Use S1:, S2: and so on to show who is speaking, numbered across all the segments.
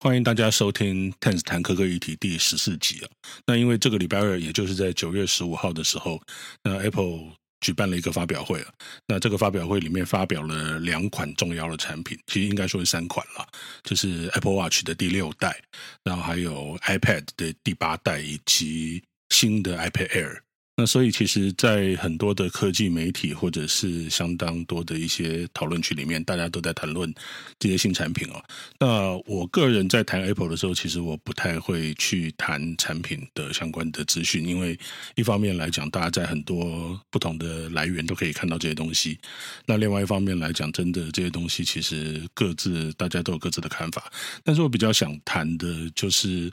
S1: 欢迎大家收听 Ten's 谈科科议题第十四集啊。那因为这个礼拜二，也就是在九月十五号的时候，那 Apple 举办了一个发表会啊。那这个发表会里面发表了两款重要的产品，其实应该说是三款了，就是 Apple Watch 的第六代，然后还有 iPad 的第八代，以及新的 iPad Air。那所以，其实，在很多的科技媒体或者是相当多的一些讨论区里面，大家都在谈论这些新产品哦。那我个人在谈 Apple 的时候，其实我不太会去谈产品的相关的资讯，因为一方面来讲，大家在很多不同的来源都可以看到这些东西；那另外一方面来讲，真的这些东西其实各自大家都有各自的看法。但是我比较想谈的就是。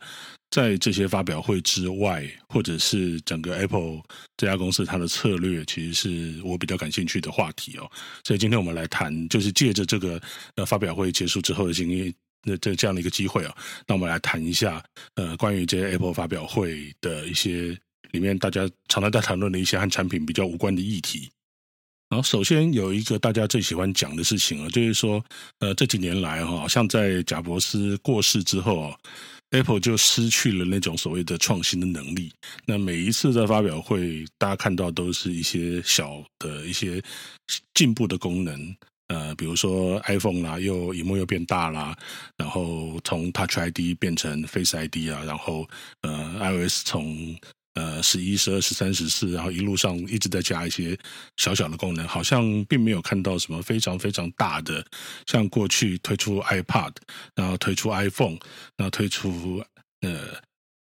S1: 在这些发表会之外，或者是整个 Apple 这家公司它的策略，其实是我比较感兴趣的话题哦。所以今天我们来谈，就是借着这个呃发表会结束之后的经验，那这这样的一个机会啊，那我们来谈一下呃关于这些 Apple 发表会的一些里面大家常常在谈论的一些和产品比较无关的议题。然后首先有一个大家最喜欢讲的事情啊，就是说呃这几年来哈，好像在贾伯斯过世之后。Apple 就失去了那种所谓的创新的能力。那每一次的发表会，大家看到都是一些小的一些进步的功能，呃，比如说 iPhone 啦，又屏幕又变大啦，然后从 Touch ID 变成 Face ID 啊，然后呃，iOS 从呃，十一、十二、十三、十四，然后一路上一直在加一些小小的功能，好像并没有看到什么非常非常大的，像过去推出 iPad，然后推出 iPhone，然后推出呃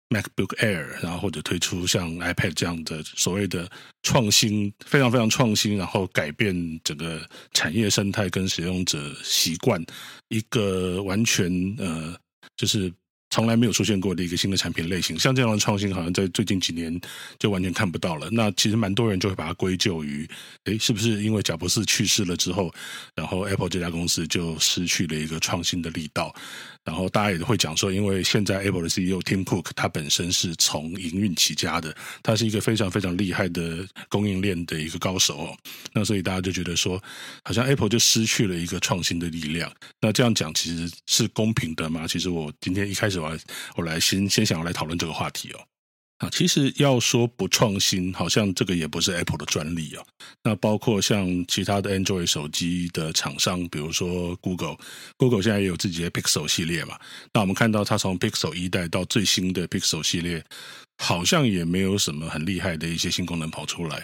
S1: MacBook Air，然后或者推出像 iPad 这样的所谓的创新，非常非常创新，然后改变整个产业生态跟使用者习惯，一个完全呃就是。从来没有出现过的一个新的产品类型，像这样的创新，好像在最近几年就完全看不到了。那其实蛮多人就会把它归咎于，诶，是不是因为贾博士去世了之后，然后 Apple 这家公司就失去了一个创新的力道？然后大家也会讲说，因为现在 Apple 的 CEO Tim Cook 他本身是从营运起家的，他是一个非常非常厉害的供应链的一个高手哦。那所以大家就觉得说，好像 Apple 就失去了一个创新的力量。那这样讲其实是公平的吗？其实我今天一开始我我来先先想要来讨论这个话题哦。啊，其实要说不创新，好像这个也不是 Apple 的专利啊。那包括像其他的 Android 手机的厂商，比如说 Google，Google 现在也有自己的 Pixel 系列嘛。那我们看到它从 Pixel 一代到最新的 Pixel 系列，好像也没有什么很厉害的一些新功能跑出来。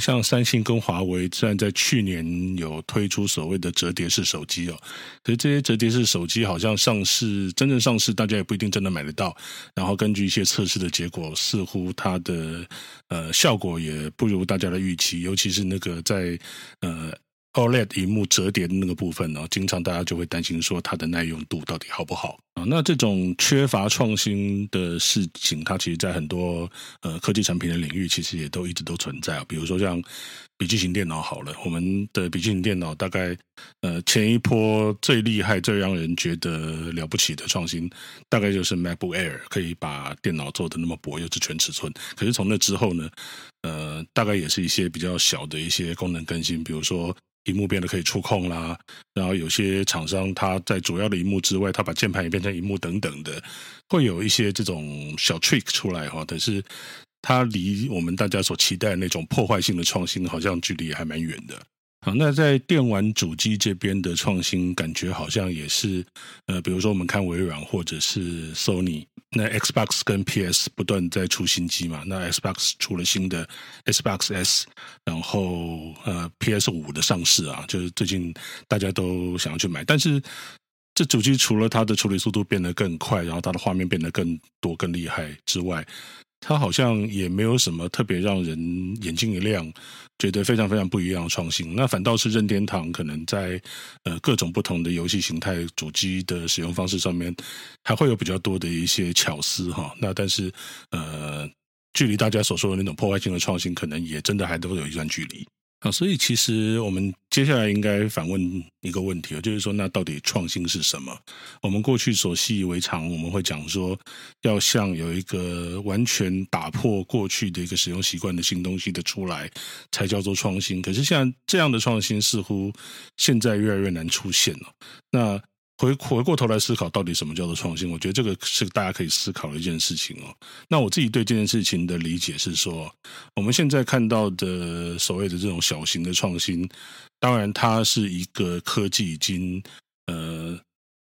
S1: 像三星跟华为，虽然在去年有推出所谓的折叠式手机哦，可是这些折叠式手机好像上市，真正上市大家也不一定真的买得到。然后根据一些测试的结果，似乎它的呃效果也不如大家的预期，尤其是那个在呃。OLED 屏幕折叠的那个部分呢，经常大家就会担心说它的耐用度到底好不好啊？那这种缺乏创新的事情，它其实在很多呃科技产品的领域，其实也都一直都存在啊。比如说像笔记型电脑好了，我们的笔记型电脑大概呃前一波最厉害、最让人觉得了不起的创新，大概就是 MacBook Air 可以把电脑做得那么薄，又是全尺寸。可是从那之后呢，呃，大概也是一些比较小的一些功能更新，比如说。屏幕变得可以触控啦，然后有些厂商他在主要的萤幕之外，他把键盘也变成萤幕等等的，会有一些这种小 trick 出来哈。但是它离我们大家所期待的那种破坏性的创新，好像距离还蛮远的。好，那在电玩主机这边的创新，感觉好像也是，呃，比如说我们看微软或者是 Sony，那 Xbox 跟 PS 不断在出新机嘛，那 Xbox 出了新的 Xbox S，然后呃 PS 五的上市啊，就是最近大家都想要去买，但是这主机除了它的处理速度变得更快，然后它的画面变得更多更厉害之外，它好像也没有什么特别让人眼睛一亮，觉得非常非常不一样的创新。那反倒是任天堂可能在呃各种不同的游戏形态、主机的使用方式上面，还会有比较多的一些巧思哈。那但是呃，距离大家所说的那种破坏性的创新，可能也真的还都有一段距离。啊，所以其实我们接下来应该反问一个问题，就是说，那到底创新是什么？我们过去所习以为常，我们会讲说，要像有一个完全打破过去的一个使用习惯的新东西的出来，才叫做创新。可是像这样的创新，似乎现在越来越难出现了。那回回过头来思考，到底什么叫做创新？我觉得这个是大家可以思考的一件事情哦。那我自己对这件事情的理解是说，我们现在看到的所谓的这种小型的创新，当然它是一个科技已经呃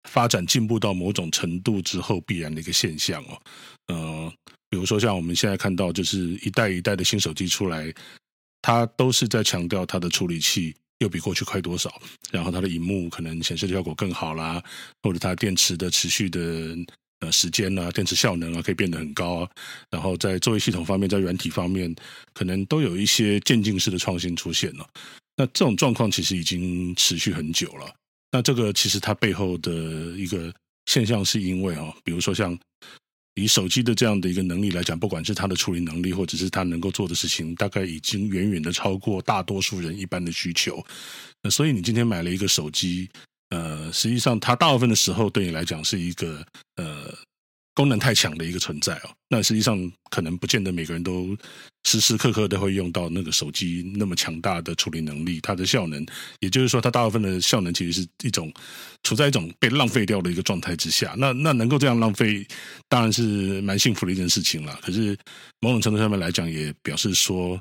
S1: 发展进步到某种程度之后必然的一个现象哦。呃，比如说像我们现在看到，就是一代一代的新手机出来，它都是在强调它的处理器。又比过去快多少？然后它的荧幕可能显示的效果更好啦，或者它电池的持续的呃时间啊，电池效能啊可以变得很高啊。然后在作业系统方面，在软体方面，可能都有一些渐进式的创新出现了。那这种状况其实已经持续很久了。那这个其实它背后的一个现象，是因为哦，比如说像。以手机的这样的一个能力来讲，不管是它的处理能力，或者是它能够做的事情，大概已经远远的超过大多数人一般的需求。那所以你今天买了一个手机，呃，实际上它大部分的时候对你来讲是一个呃。功能太强的一个存在哦，那实际上可能不见得每个人都时时刻刻都会用到那个手机那么强大的处理能力，它的效能，也就是说，它大部分的效能其实是一种处在一种被浪费掉的一个状态之下。那那能够这样浪费，当然是蛮幸福的一件事情了。可是某种程度上面来讲，也表示说，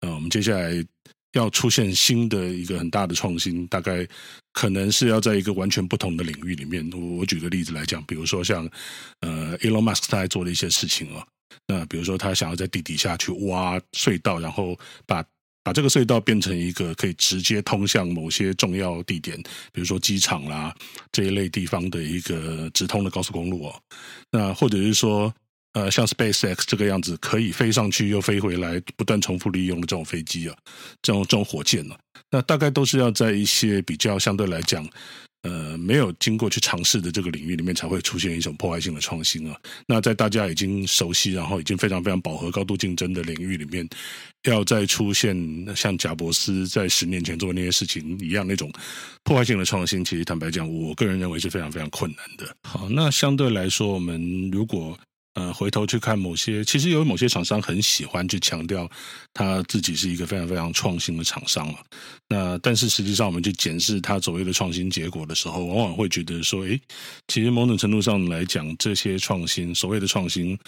S1: 呃，我们接下来。要出现新的一个很大的创新，大概可能是要在一个完全不同的领域里面。我我举个例子来讲，比如说像呃，Elon Musk 他在做的一些事情哦，那比如说他想要在地底下去挖隧道，然后把把这个隧道变成一个可以直接通向某些重要地点，比如说机场啦这一类地方的一个直通的高速公路哦，那或者是说。呃，像 SpaceX 这个样子，可以飞上去又飞回来，不断重复利用的这种飞机啊，这种这种火箭呢、啊，那大概都是要在一些比较相对来讲，呃，没有经过去尝试的这个领域里面，才会出现一种破坏性的创新啊。那在大家已经熟悉，然后已经非常非常饱和、高度竞争的领域里面，要再出现像贾伯斯在十年前做的那些事情一样那种破坏性的创新，其实坦白讲，我个人认为是非常非常困难的。好，那相对来说，我们如果呃，回头去看某些，其实有某些厂商很喜欢去强调他自己是一个非常非常创新的厂商了。那但是实际上，我们去检视他所谓的创新结果的时候，往往会觉得说，诶，其实某种程度上来讲，这些创新，所谓的创新，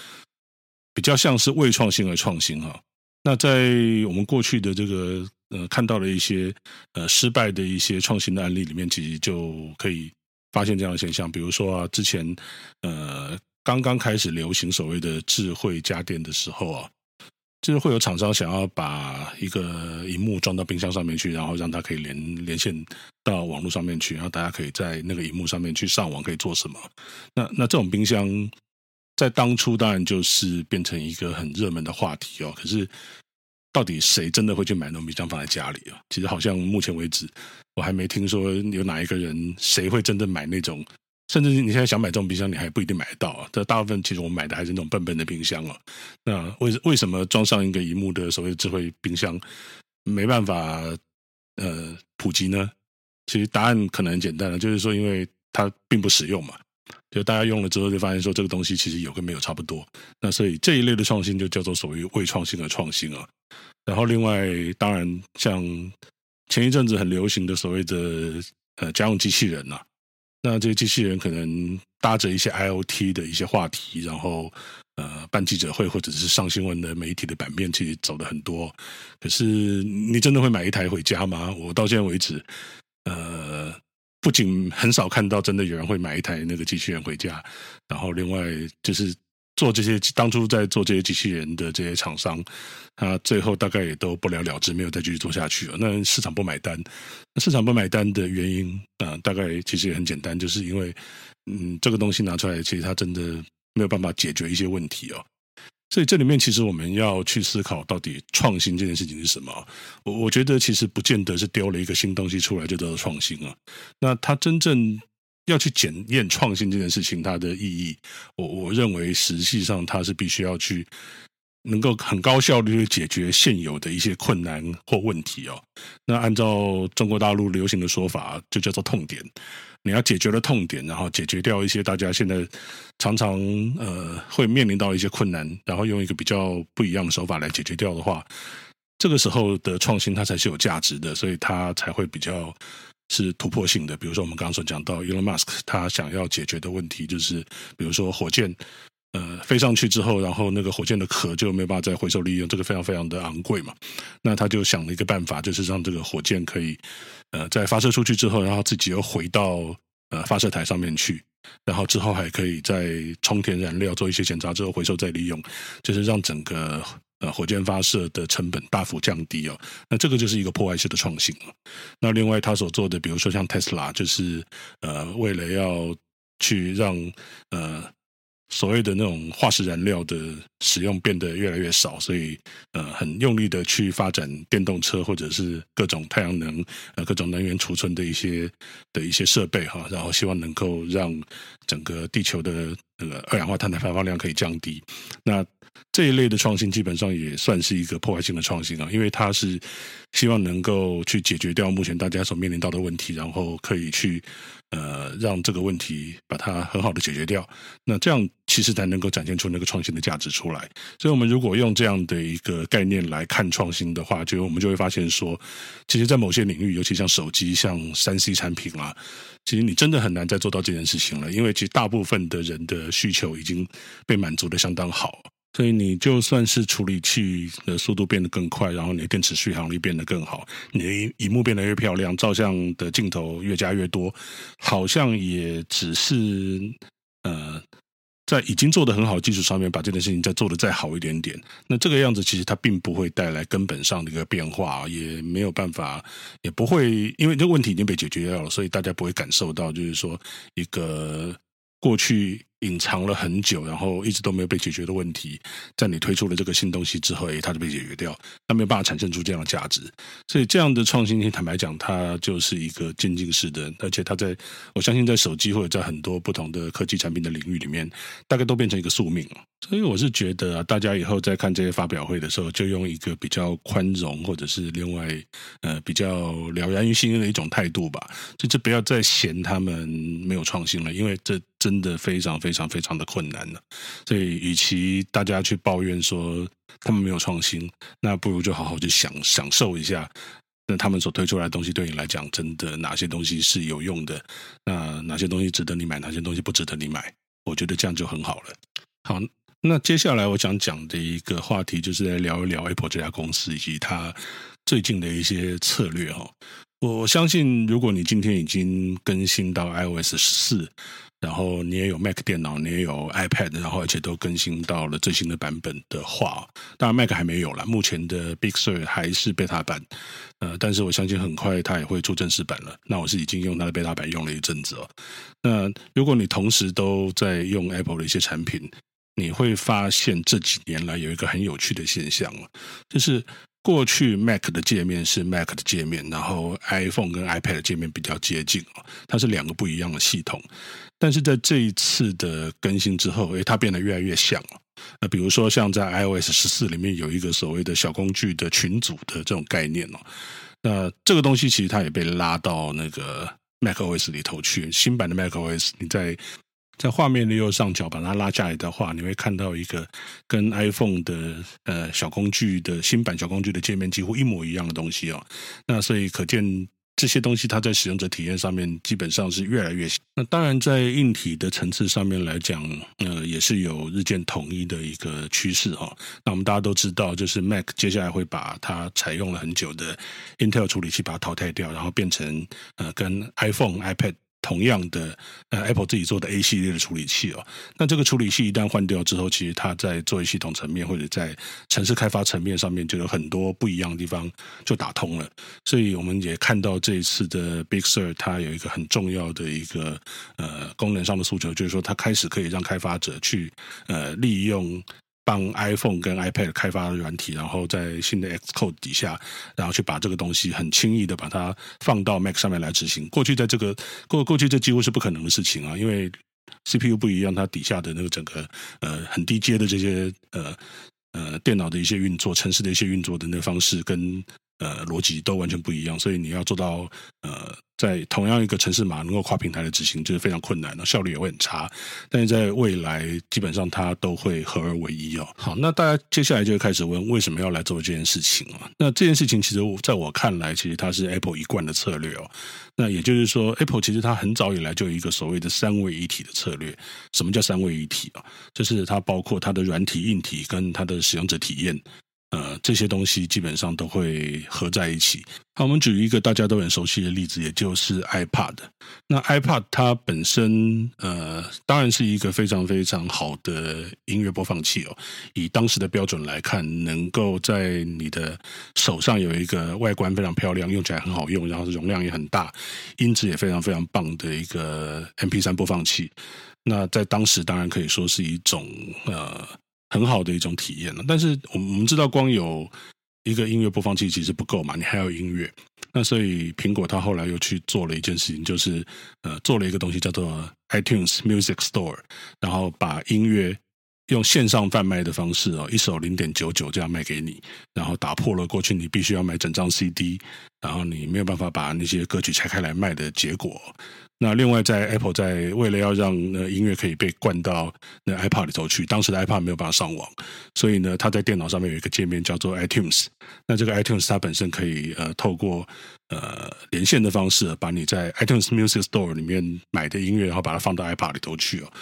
S1: 比较像是为创新而创新哈。那在我们过去的这个呃看到的一些呃失败的一些创新的案例里面，其实就可以发现这样的现象，比如说啊，之前呃。刚刚开始流行所谓的智慧家电的时候啊，就是会有厂商想要把一个荧幕装到冰箱上面去，然后让它可以连连线到网络上面去，然后大家可以在那个荧幕上面去上网，可以做什么？那那这种冰箱在当初当然就是变成一个很热门的话题哦。可是到底谁真的会去买那种冰箱放在家里啊？其实好像目前为止，我还没听说有哪一个人谁会真的买那种。甚至你现在想买这种冰箱，你还不一定买得到啊！这大部分其实我们买的还是那种笨笨的冰箱哦。那为为什么装上一个萤幕的所谓智慧冰箱没办法呃普及呢？其实答案可能很简单了，就是说因为它并不实用嘛。就大家用了之后就发现说这个东西其实有跟没有差不多。那所以这一类的创新就叫做所谓未创新的创新啊。然后另外当然像前一阵子很流行的所谓的呃家用机器人呐、啊。那这些机器人可能搭着一些 IoT 的一些话题，然后呃办记者会或者是上新闻的媒体的版面，其实走的很多。可是你真的会买一台回家吗？我到现在为止，呃，不仅很少看到真的有人会买一台那个机器人回家，然后另外就是。做这些当初在做这些机器人的这些厂商，他最后大概也都不了了之，没有再继续做下去了。那市场不买单，那市场不买单的原因啊、大概其实也很简单，就是因为嗯，这个东西拿出来，其实它真的没有办法解决一些问题哦。所以这里面其实我们要去思考，到底创新这件事情是什么？我我觉得其实不见得是丢了一个新东西出来就叫做创新啊。那它真正。要去检验创新这件事情它的意义，我我认为实际上它是必须要去能够很高效率的解决现有的一些困难或问题哦。那按照中国大陆流行的说法，就叫做痛点。你要解决了痛点，然后解决掉一些大家现在常常呃会面临到一些困难，然后用一个比较不一样的手法来解决掉的话，这个时候的创新它才是有价值的，所以它才会比较。是突破性的。比如说我们刚刚所讲到，Elon Musk 他想要解决的问题就是，比如说火箭。呃，飞上去之后，然后那个火箭的壳就没有办法再回收利用，这个非常非常的昂贵嘛。那他就想了一个办法，就是让这个火箭可以，呃，在发射出去之后，然后自己又回到呃发射台上面去，然后之后还可以再充填燃料，做一些检查之后回收再利用，就是让整个呃火箭发射的成本大幅降低哦。那这个就是一个破坏式的创新了。那另外他所做的，比如说像 Tesla，就是呃为了要去让呃。所谓的那种化石燃料的使用变得越来越少，所以呃很用力的去发展电动车或者是各种太阳能呃各种能源储存的一些的一些设备哈，然后希望能够让整个地球的那个二氧化碳的排放量可以降低。那这一类的创新基本上也算是一个破坏性的创新啊，因为它是希望能够去解决掉目前大家所面临到的问题，然后可以去。呃，让这个问题把它很好的解决掉，那这样其实才能够展现出那个创新的价值出来。所以，我们如果用这样的一个概念来看创新的话，就我们就会发现说，其实，在某些领域，尤其像手机、像三 C 产品啦，其实你真的很难再做到这件事情了，因为其实大部分的人的需求已经被满足得相当好。所以你就算是处理器的速度变得更快，然后你的电池续航力变得更好，你的萤幕变得越漂亮，照相的镜头越加越多，好像也只是呃，在已经做得很好的基础上面，把这件事情再做得再好一点点。那这个样子其实它并不会带来根本上的一个变化，也没有办法，也不会，因为这个问题已经被解决掉了，所以大家不会感受到，就是说一个过去。隐藏了很久，然后一直都没有被解决的问题，在你推出了这个新东西之后，诶，它就被解决掉，它没有办法产生出这样的价值。所以这样的创新性，坦白讲，它就是一个渐进式的，而且它在我相信，在手机或者在很多不同的科技产品的领域里面，大概都变成一个宿命。所以我是觉得啊，大家以后在看这些发表会的时候，就用一个比较宽容，或者是另外呃比较了然于心的一种态度吧，就是不要再嫌他们没有创新了，因为这。真的非常非常非常的困难了，所以与其大家去抱怨说他们没有创新，那不如就好好去享享受一下，那他们所推出来的东西对你来讲，真的哪些东西是有用的？那哪些东西值得你买？哪些东西不值得你买？我觉得这样就很好了。好，那接下来我想讲的一个话题，就是来聊一聊 Apple 这家公司以及它最近的一些策略哦。我相信，如果你今天已经更新到 iOS 四。然后你也有 Mac 电脑，你也有 iPad，然后而且都更新到了最新的版本的话，当然 Mac 还没有了，目前的 Big Sur 还是 Beta 版，呃，但是我相信很快它也会出正式版了。那我是已经用它的 Beta 版用了一阵子哦。那如果你同时都在用 Apple 的一些产品，你会发现这几年来有一个很有趣的现象，就是。过去 Mac 的界面是 Mac 的界面，然后 iPhone 跟 iPad 的界面比较接近，它是两个不一样的系统。但是在这一次的更新之后，诶，它变得越来越像了。那比如说像在 iOS 十四里面有一个所谓的小工具的群组的这种概念哦，那这个东西其实它也被拉到那个 macOS 里头去。新版的 macOS 你在在画面的右上角把它拉下来的话，你会看到一个跟 iPhone 的呃小工具的新版小工具的界面几乎一模一样的东西哦。那所以可见这些东西它在使用者体验上面基本上是越来越。那当然在硬体的层次上面来讲，呃也是有日渐统一的一个趋势哈。那我们大家都知道，就是 Mac 接下来会把它采用了很久的 Intel 处理器把它淘汰掉，然后变成呃跟 iPhone、iPad。同样的，呃，Apple 自己做的 A 系列的处理器哦，那这个处理器一旦换掉之后，其实它在作业系统层面或者在城市开发层面上面就有很多不一样的地方就打通了。所以我们也看到这一次的 Big Sur 它有一个很重要的一个呃功能上的诉求，就是说它开始可以让开发者去呃利用。帮 iPhone 跟 iPad 开发的软体，然后在新的 Xcode 底下，然后去把这个东西很轻易的把它放到 Mac 上面来执行。过去在这个过过去这几乎是不可能的事情啊，因为 CPU 不一样，它底下的那个整个呃很低阶的这些呃呃电脑的一些运作、城市的一些运作的那个方式跟呃逻辑都完全不一样，所以你要做到呃。在同样一个城市码能够跨平台的执行，就是非常困难那，效率也会很差。但是在未来，基本上它都会合二为一哦。好，那大家接下来就会开始问，为什么要来做这件事情啊？那这件事情其实在我看来，其实它是 Apple 一贯的策略哦。那也就是说，Apple 其实它很早以来就有一个所谓的三位一体的策略。什么叫三位一体啊？就是它包括它的软体、硬体跟它的使用者体验。呃，这些东西基本上都会合在一起。好，我们举一个大家都很熟悉的例子，也就是 iPad。那 iPad 它本身，呃，当然是一个非常非常好的音乐播放器哦。以当时的标准来看，能够在你的手上有一个外观非常漂亮、用起来很好用，然后容量也很大、音质也非常非常棒的一个 MP3 播放器。那在当时，当然可以说是一种呃。很好的一种体验了，但是我们知道，光有一个音乐播放器其实不够嘛，你还要音乐。那所以苹果它后来又去做了一件事情，就是呃做了一个东西叫做 iTunes Music Store，然后把音乐用线上贩卖的方式哦，一首零点九九这样卖给你，然后打破了过去你必须要买整张 CD，然后你没有办法把那些歌曲拆开来卖的结果。那另外，在 Apple 在为了要让那音乐可以被灌到那 iPad 里头去，当时的 iPad 没有办法上网，所以呢，它在电脑上面有一个界面叫做 iTunes。那这个 iTunes 它本身可以呃透过呃连线的方式，把你在 iTunes Music Store 里面买的音乐，然后把它放到 iPad 里头去哦。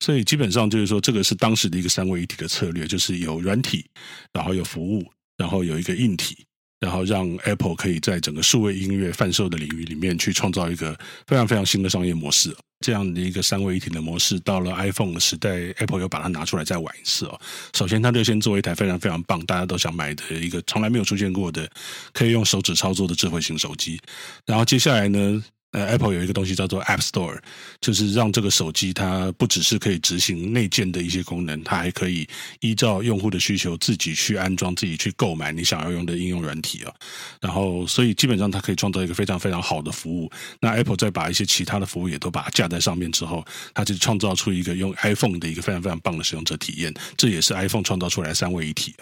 S1: 所以基本上就是说，这个是当时的一个三位一体的策略，就是有软体，然后有服务，然后有一个硬体。然后让 Apple 可以在整个数位音乐贩售的领域里面去创造一个非常非常新的商业模式，这样的一个三位一体的模式，到了 iPhone 的时代，Apple 又把它拿出来再玩一次哦。首先，它就先做一台非常非常棒，大家都想买的一个从来没有出现过的可以用手指操作的智慧型手机。然后接下来呢，呃，Apple 有一个东西叫做 App Store，就是让这个手机它不只是可以执行内建的一些功能，它还可以依照用户的需求自己去安装、自己去购买你想要用的应用软体啊。然后，所以基本上它可以创造一个非常非常好的服务。那 Apple 再把一些其他的服务也都把它架在上面之后，它就创造出一个用 iPhone 的一个非常非常棒的使用者体验。这也是 iPhone 创造出来三位一体。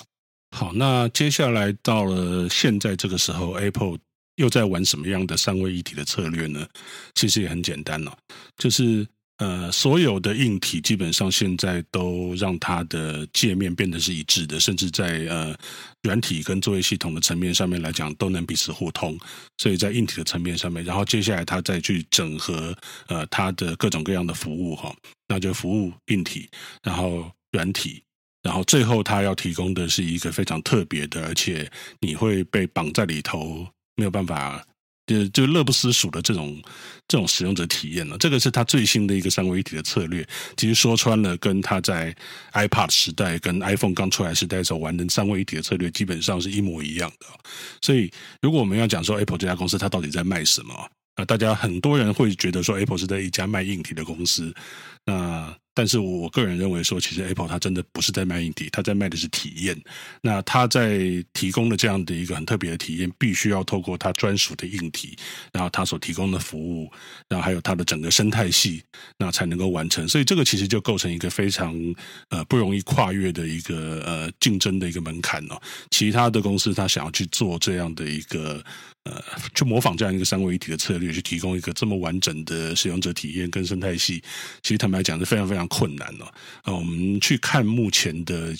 S1: 好，那接下来到了现在这个时候，Apple。又在玩什么样的三位一体的策略呢？其实也很简单了，就是呃，所有的硬体基本上现在都让它的界面变得是一致的，甚至在呃软体跟作业系统的层面上面来讲，都能彼此互通。所以在硬体的层面上面，然后接下来它再去整合呃它的各种各样的服务哈，那就服务硬体，然后软体，然后最后它要提供的是一个非常特别的，而且你会被绑在里头。没有办法，就就乐不思蜀的这种这种使用者体验了。这个是他最新的一个三位一体的策略。其实说穿了，跟他在 iPad 时代、跟 iPhone 刚出来时代所玩的三位一体的策略基本上是一模一样的。所以，如果我们要讲说 Apple 这家公司它到底在卖什么啊？大家很多人会觉得说 Apple 是在一家卖硬体的公司。那但是我个人认为说，其实 Apple 它真的不是在卖硬体，它在卖的是体验。那它在提供的这样的一个很特别的体验，必须要透过它专属的硬体，然后它所提供的服务，然后还有它的整个生态系，那才能够完成。所以这个其实就构成一个非常呃不容易跨越的一个呃竞争的一个门槛哦。其他的公司它想要去做这样的一个呃去模仿这样一个三位一体的策略，去提供一个这么完整的使用者体验跟生态系，其实坦白讲是非常非常。困难了，呃，我们去看目前的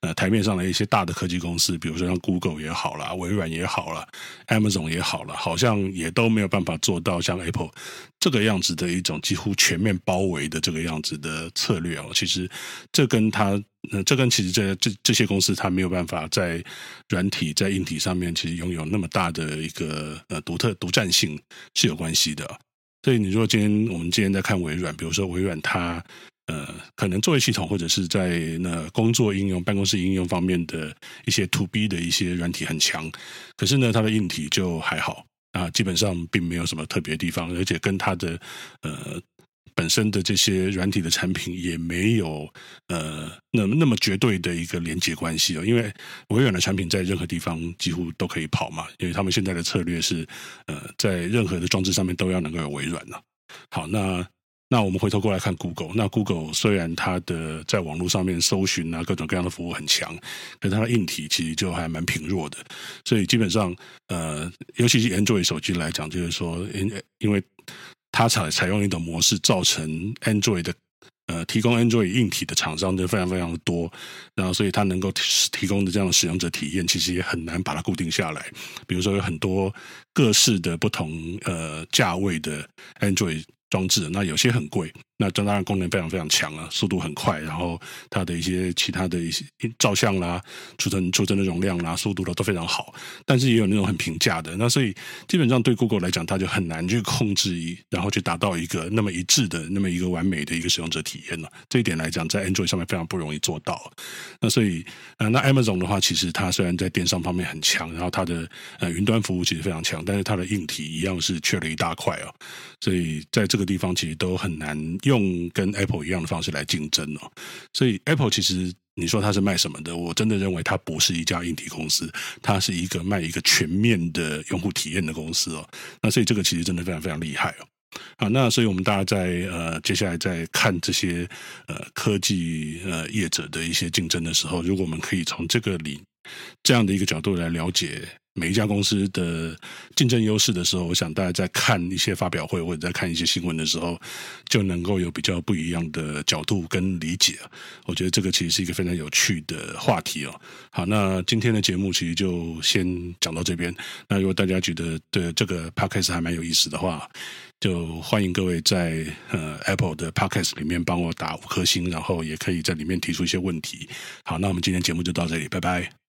S1: 呃台面上的一些大的科技公司，比如说像 Google 也好啦，微软也好啦，Amazon 也好啦，好像也都没有办法做到像 Apple 这个样子的一种几乎全面包围的这个样子的策略哦。其实这跟它，呃，这跟其实这这这些公司它没有办法在软体在硬体上面其实拥有那么大的一个呃独特独占性是有关系的。所以你如果今天我们今天在看微软，比如说微软它。呃，可能作业系统或者是在那工作应用、办公室应用方面的一些 To B 的一些软体很强，可是呢，它的硬体就还好啊，基本上并没有什么特别的地方，而且跟它的呃本身的这些软体的产品也没有呃那么那么绝对的一个连接关系哦，因为微软的产品在任何地方几乎都可以跑嘛，因为他们现在的策略是呃在任何的装置上面都要能够有微软了。好，那。那我们回头过来看 Google，那 Google 虽然它的在网络上面搜寻啊各种各样的服务很强，可是它的硬体其实就还蛮贫弱的。所以基本上，呃，尤其是 Android 手机来讲，就是说，因因为它采采用一种模式，造成 Android 的。呃，提供 Android 硬体的厂商就非常非常的多，然后所以它能够提提供的这样的使用者体验，其实也很难把它固定下来。比如说有很多各式的不同呃价位的 Android。装置，那有些很贵，那这当然功能非常非常强啊，速度很快，然后它的一些其他的一些照相啦、储存储存的容量啦、速度都都非常好，但是也有那种很平价的，那所以基本上对 Google 来讲，它就很难去控制，然后去达到一个那么一致的、那么一个完美的一个使用者体验了。这一点来讲，在 Android 上面非常不容易做到。那所以呃，那 Amazon 的话，其实它虽然在电商方面很强，然后它的呃云端服务其实非常强，但是它的硬体一样是缺了一大块哦。所以在这个地方其实都很难用跟 Apple 一样的方式来竞争哦。所以 Apple 其实你说它是卖什么的？我真的认为它不是一家硬体公司，它是一个卖一个全面的用户体验的公司哦。那所以这个其实真的非常非常厉害哦。好，那所以我们大家在呃接下来在看这些呃科技呃业者的一些竞争的时候，如果我们可以从这个里这样的一个角度来了解。每一家公司的竞争优势的时候，我想大家在看一些发表会或者在看一些新闻的时候，就能够有比较不一样的角度跟理解。我觉得这个其实是一个非常有趣的话题哦。好，那今天的节目其实就先讲到这边。那如果大家觉得对这个 podcast 还蛮有意思的话，就欢迎各位在呃 Apple 的 podcast 里面帮我打五颗星，然后也可以在里面提出一些问题。好，那我们今天节目就到这里，拜拜。